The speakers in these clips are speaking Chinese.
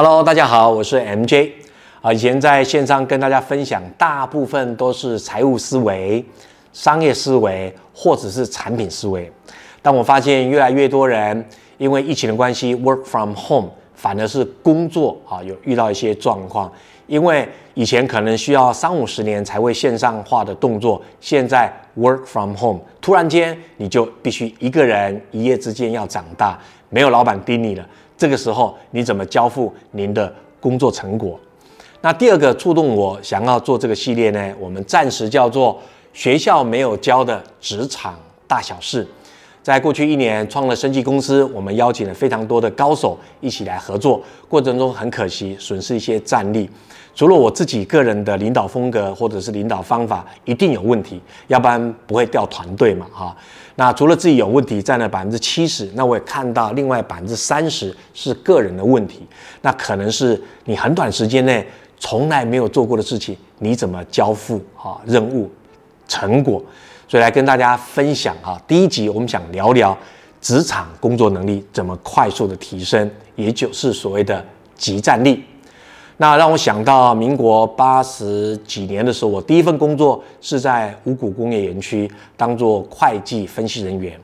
Hello，大家好，我是 MJ 啊。以前在线上跟大家分享，大部分都是财务思维、商业思维或者是产品思维。但我发现越来越多人因为疫情的关系，work from home，反而是工作啊有遇到一些状况。因为以前可能需要三五十年才会线上化的动作，现在 work from home，突然间你就必须一个人一夜之间要长大，没有老板盯你了。这个时候你怎么交付您的工作成果？那第二个触动我想要做这个系列呢？我们暂时叫做学校没有教的职场大小事。在过去一年创了升级公司，我们邀请了非常多的高手一起来合作，过程中很可惜损失一些战力。除了我自己个人的领导风格或者是领导方法一定有问题，要不然不会掉团队嘛哈。那除了自己有问题占了百分之七十，那我也看到另外百分之三十是个人的问题。那可能是你很短时间内从来没有做过的事情，你怎么交付哈任务成果？所以来跟大家分享哈，第一集我们想聊聊职场工作能力怎么快速的提升，也就是所谓的集战力。那让我想到民国八十几年的时候，我第一份工作是在五股工业园区当做会计分析人员。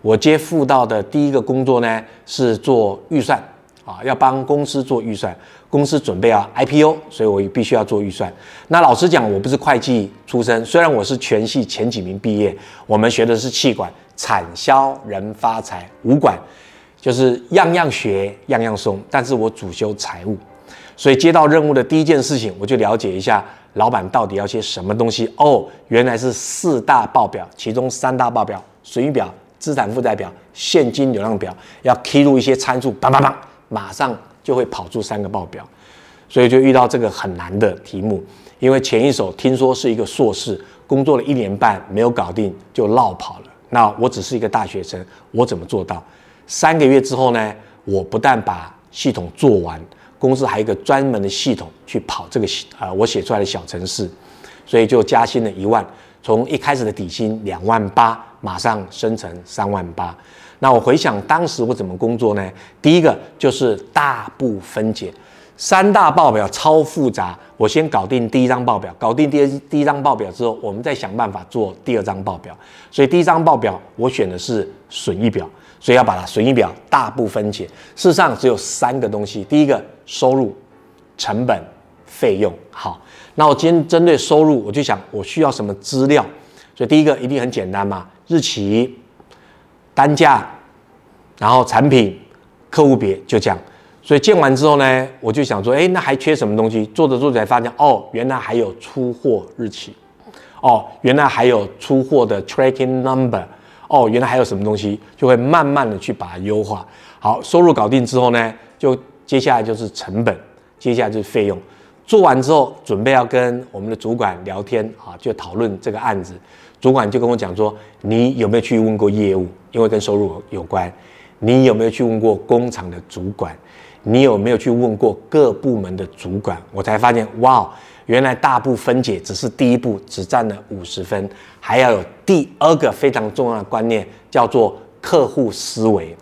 我接付到的第一个工作呢是做预算啊，要帮公司做预算。公司准备要 IPO，所以我必须要做预算。那老实讲，我不是会计出身，虽然我是全系前几名毕业，我们学的是气管，产销人发财，五管就是样样学，样样松。但是我主修财务，所以接到任务的第一件事情，我就了解一下老板到底要些什么东西。哦，原来是四大报表，其中三大报表：损益表、资产负债表、现金流量表，要输入一些参数，叭叭叭，马上。就会跑出三个报表，所以就遇到这个很难的题目。因为前一手听说是一个硕士，工作了一年半没有搞定就落跑了。那我只是一个大学生，我怎么做到？三个月之后呢？我不但把系统做完，公司还有一个专门的系统去跑这个呃我写出来的小程式，所以就加薪了一万，从一开始的底薪两万八，马上升成三万八。那我回想当时我怎么工作呢？第一个就是大部分解，三大报表超复杂，我先搞定第一张报表，搞定第二第一张报表之后，我们再想办法做第二张报表。所以第一张报表我选的是损益表，所以要把它损益表大部分解。事实上只有三个东西，第一个收入、成本、费用。好，那我今天针对收入，我就想我需要什么资料，所以第一个一定很简单嘛，日期。单价，然后产品、客户别就这样，所以建完之后呢，我就想说，哎，那还缺什么东西？做着做着才发现，哦，原来还有出货日期，哦，原来还有出货的 tracking number，哦，原来还有什么东西，就会慢慢的去把它优化。好，收入搞定之后呢，就接下来就是成本，接下来就是费用。做完之后，准备要跟我们的主管聊天啊，就讨论这个案子。主管就跟我讲说：“你有没有去问过业务？因为跟收入有关。你有没有去问过工厂的主管？你有没有去问过各部门的主管？”我才发现，哇，原来大部分解只是第一步，只占了五十分，还要有第二个非常重要的观念，叫做客户思维。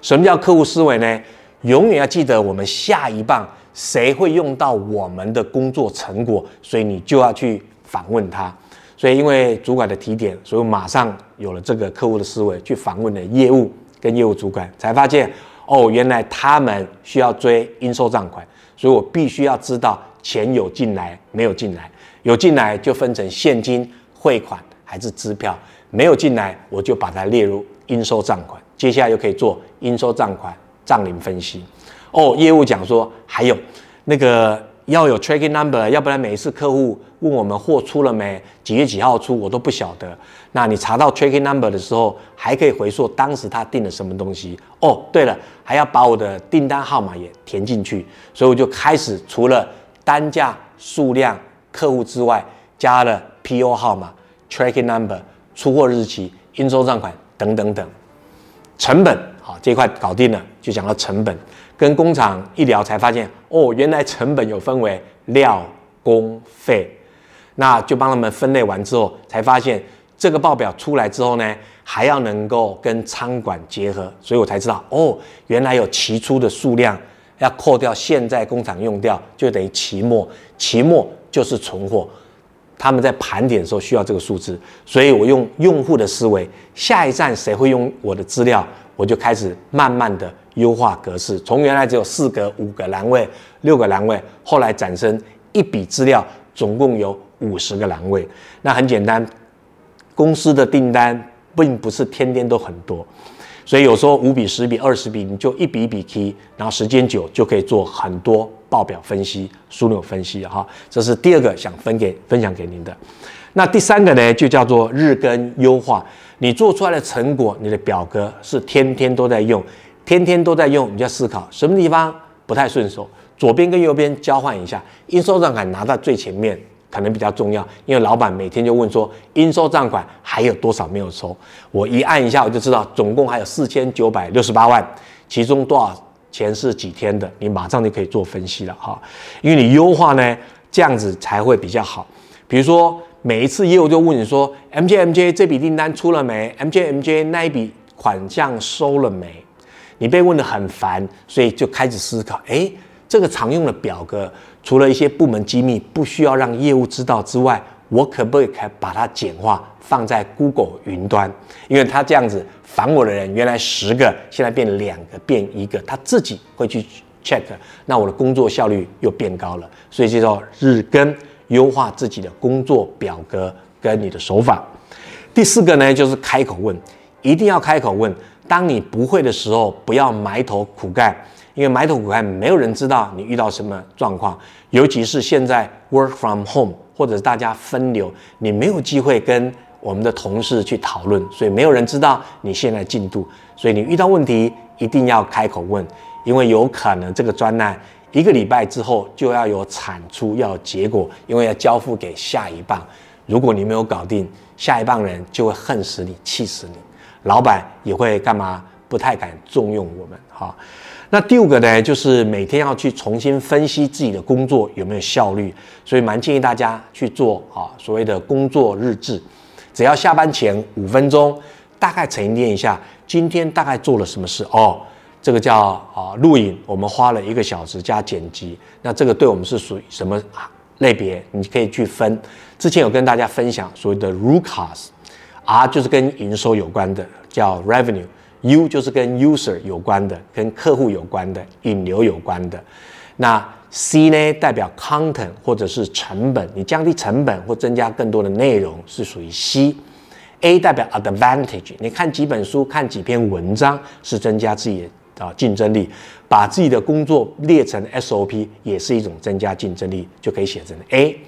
什么叫客户思维呢？永远要记得我们下一棒谁会用到我们的工作成果，所以你就要去访问他。所以，因为主管的提点，所以我马上有了这个客户的思维，去访问了业务跟业务主管，才发现哦，原来他们需要追应收账款，所以我必须要知道钱有进来没有进来，有进来就分成现金汇款还是支票，没有进来我就把它列入应收账款，接下来又可以做应收账款。账龄分析。哦，业务讲说还有那个。要有 tracking number，要不然每一次客户问我们货出了没，几月几号出，我都不晓得。那你查到 tracking number 的时候，还可以回溯当时他订了什么东西。哦，对了，还要把我的订单号码也填进去。所以我就开始除了单价、数量、客户之外，加了 PO 号码、tracking number、出货日期、应收账款等等等。成本好，这块搞定了，就讲到成本。跟工厂一聊，才发现哦，原来成本有分为料、工、费，那就帮他们分类完之后，才发现这个报表出来之后呢，还要能够跟仓管结合，所以我才知道哦，原来有期初的数量，要扣掉现在工厂用掉，就等于期末，期末就是存货。他们在盘点的时候需要这个数字，所以我用用户的思维，下一站谁会用我的资料，我就开始慢慢的优化格式，从原来只有四个、五个栏位、六个栏位，后来产生一笔资料总共有五十个栏位。那很简单，公司的订单并不是天天都很多。所以有时候五笔、十笔、二十笔，你就一笔一笔 key，然后时间久就可以做很多报表分析、枢纽分析哈。这是第二个想分给分享给您的。那第三个呢，就叫做日更优化。你做出来的成果，你的表格是天天都在用，天天都在用，你就要思考什么地方不太顺手，左边跟右边交换一下，应收账款拿到最前面。可能比较重要，因为老板每天就问说，应收账款还有多少没有收？我一按一下，我就知道总共还有四千九百六十八万，其中多少前是几天的？你马上就可以做分析了哈。因为你优化呢，这样子才会比较好。比如说每一次业务就问你说，M J M J 这笔订单出了没？M J M J 那一笔款项收了没？你被问的很烦，所以就开始思考，哎，这个常用的表格。除了一些部门机密不需要让业务知道之外，我可不可以把它简化放在 Google 云端？因为他这样子烦我的人，原来十个，现在变两个，变一个，他自己会去 check，那我的工作效率又变高了。所以就叫日更，优化自己的工作表格跟你的手法。第四个呢，就是开口问，一定要开口问。当你不会的时候，不要埋头苦干。因为埋头苦干，没有人知道你遇到什么状况，尤其是现在 work from home 或者大家分流，你没有机会跟我们的同事去讨论，所以没有人知道你现在进度。所以你遇到问题一定要开口问，因为有可能这个专案一个礼拜之后就要有产出，要有结果，因为要交付给下一棒。如果你没有搞定，下一棒人就会恨死你，气死你，老板也会干嘛？不太敢重用我们哈。那第五个呢，就是每天要去重新分析自己的工作有没有效率，所以蛮建议大家去做啊所谓的工作日志，只要下班前五分钟，大概沉淀一下今天大概做了什么事哦，这个叫啊录影，我们花了一个小时加剪辑，那这个对我们是属于什么类别？你可以去分。之前有跟大家分享所谓的 RUCAS，R 就是跟营收有关的，叫 Revenue。U 就是跟 user 有关的，跟客户有关的，引流有关的。那 C 呢，代表 content 或者是成本，你降低成本或增加更多的内容是属于 C。A 代表 advantage，你看几本书，看几篇文章是增加自己的竞争力，把自己的工作列成 SOP 也是一种增加竞争力，就可以写成 A。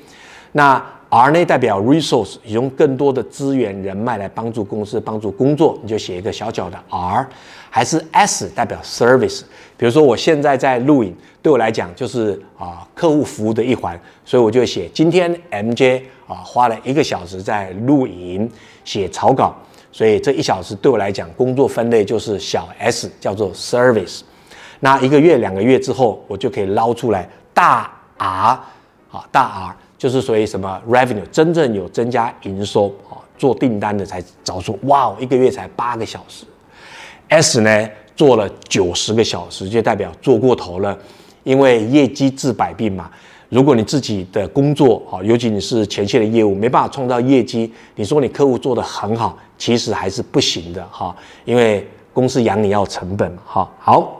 那 R 呢代表 resource，用更多的资源人脉来帮助公司帮助工作，你就写一个小小的 R，还是 S 代表 service。比如说我现在在录影，对我来讲就是啊客户服务的一环，所以我就写今天 MJ 啊花了一个小时在录影写草稿，所以这一小时对我来讲工作分类就是小 S 叫做 service。那一个月两个月之后，我就可以捞出来大 R 啊大 R。就是所以什么 revenue 真正有增加营收啊，做订单的才找出哇哦，一个月才八个小时，S 呢做了九十个小时，就代表做过头了，因为业绩治百病嘛。如果你自己的工作啊，尤其你是前线的业务，没办法创造业绩，你说你客户做得很好，其实还是不行的哈，因为公司养你要成本嘛哈。好。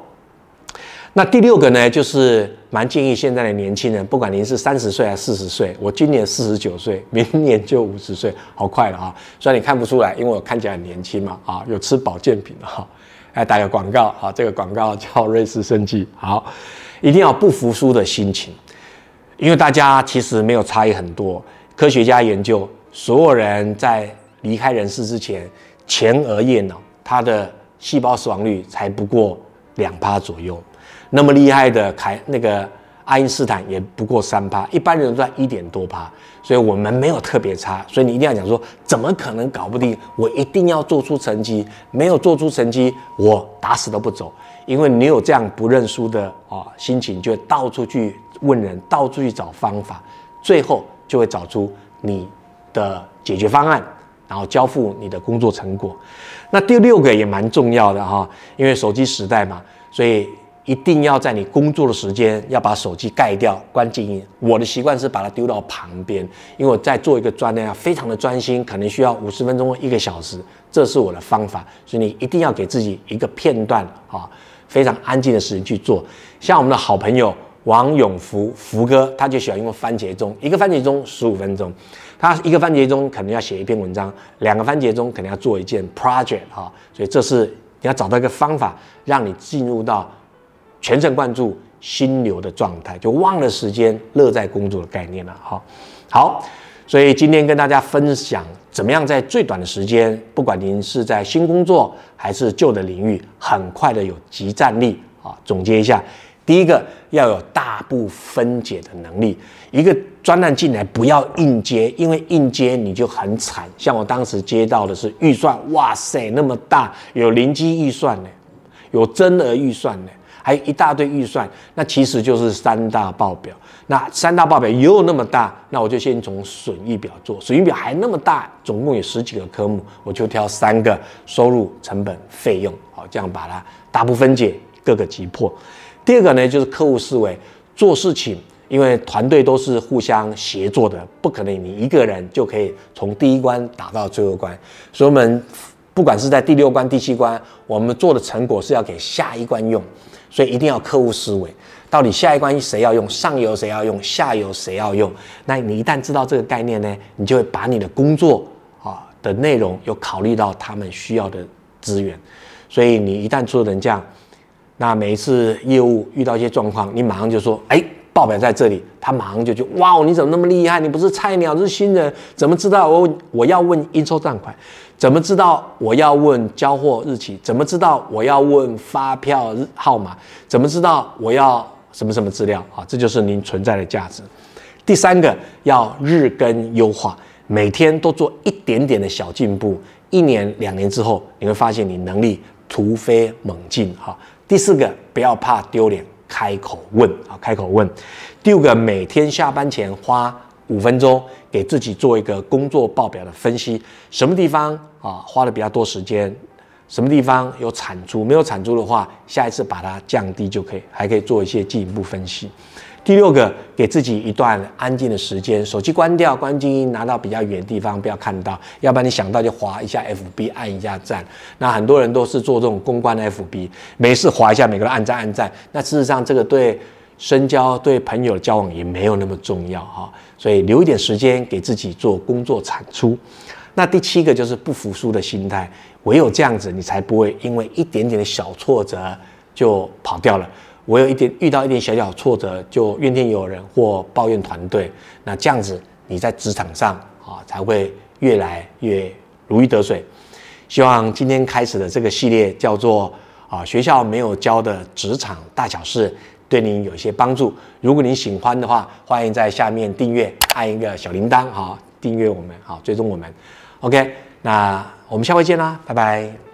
那第六个呢，就是蛮建议现在的年轻人，不管您是三十岁还是四十岁，我今年四十九岁，明年就五十岁，好快了啊！虽然你看不出来，因为我看起来很年轻嘛，啊，有吃保健品的哈，来打个广告啊，这个广告叫瑞士生技，好，一定要不服输的心情，因为大家其实没有差异很多。科学家研究，所有人在离开人世之前，前额叶脑它的细胞死亡率才不过两趴左右。那么厉害的凯那个爱因斯坦也不过三趴，一般人都在一点多趴，所以我们没有特别差。所以你一定要讲说，怎么可能搞不定？我一定要做出成绩，没有做出成绩，我打死都不走。因为你有这样不认输的啊心情，就到处去问人，到处去找方法，最后就会找出你的解决方案，然后交付你的工作成果。那第六个也蛮重要的哈，因为手机时代嘛。所以一定要在你工作的时间要把手机盖掉，关静音。我的习惯是把它丢到旁边，因为我在做一个专案，非常的专心，可能需要五十分钟、一个小时，这是我的方法。所以你一定要给自己一个片段啊，非常安静的时间去做。像我们的好朋友王永福福哥，他就喜欢用番茄钟，一个番茄钟十五分钟，他一个番茄钟可能要写一篇文章，两个番茄钟可能要做一件 project 哈。所以这是你要找到一个方法，让你进入到。全神贯注、心流的状态，就忘了时间、乐在工作的概念了。好，好，所以今天跟大家分享，怎么样在最短的时间，不管您是在新工作还是旧的领域，很快的有集战力啊。总结一下，第一个要有大步分解的能力。一个专案进来，不要硬接，因为硬接你就很惨。像我当时接到的是预算，哇塞，那么大，有零基预算呢，有增额预算呢。还有一大堆预算，那其实就是三大报表。那三大报表又那么大，那我就先从损益表做。损益表还那么大，总共有十几个科目，我就挑三个：收入、成本、费用。好，这样把它大部分解，各个击破。第二个呢，就是客户思维，做事情，因为团队都是互相协作的，不可能你一个人就可以从第一关打到最后关。所以，我们不管是在第六关、第七关，我们做的成果是要给下一关用。所以一定要客户思维，到底下一关谁要用，上游谁要用，下游谁要用？那你一旦知道这个概念呢，你就会把你的工作啊的内容又考虑到他们需要的资源。所以你一旦做成这样，那每一次业务遇到一些状况，你马上就说：哎，报表在这里。他马上就觉哇，你怎么那么厉害？你不是菜鸟，是新人，怎么知道我我要问应收账款？怎么知道我要问交货日期？怎么知道我要问发票号码？怎么知道我要什么什么资料？啊，这就是您存在的价值。第三个要日更优化，每天都做一点点的小进步，一年两年之后，你会发现你能力突飞猛进。哈，第四个不要怕丢脸，开口问啊，开口问。第五个每天下班前花。五分钟给自己做一个工作报表的分析，什么地方啊花的比较多时间，什么地方有产出，没有产出的话，下一次把它降低就可以，还可以做一些进一步分析。第六个，给自己一段安静的时间，手机关掉，关静音，拿到比较远的地方，不要看到，要不然你想到就划一下 FB，按一下赞。那很多人都是做这种公关的 FB，没事划一下，每个人按赞按赞。那事实上这个对。深交对朋友的交往也没有那么重要哈，所以留一点时间给自己做工作产出。那第七个就是不服输的心态，唯有这样子，你才不会因为一点点的小挫折就跑掉了。我有一点遇到一点小小挫折就怨天尤人或抱怨团队，那这样子你在职场上啊才会越来越如鱼得水。希望今天开始的这个系列叫做啊学校没有教的职场大小事。对您有一些帮助。如果您喜欢的话，欢迎在下面订阅，按一个小铃铛，好，订阅我们，好，追踪我们。OK，那我们下回见啦，拜拜。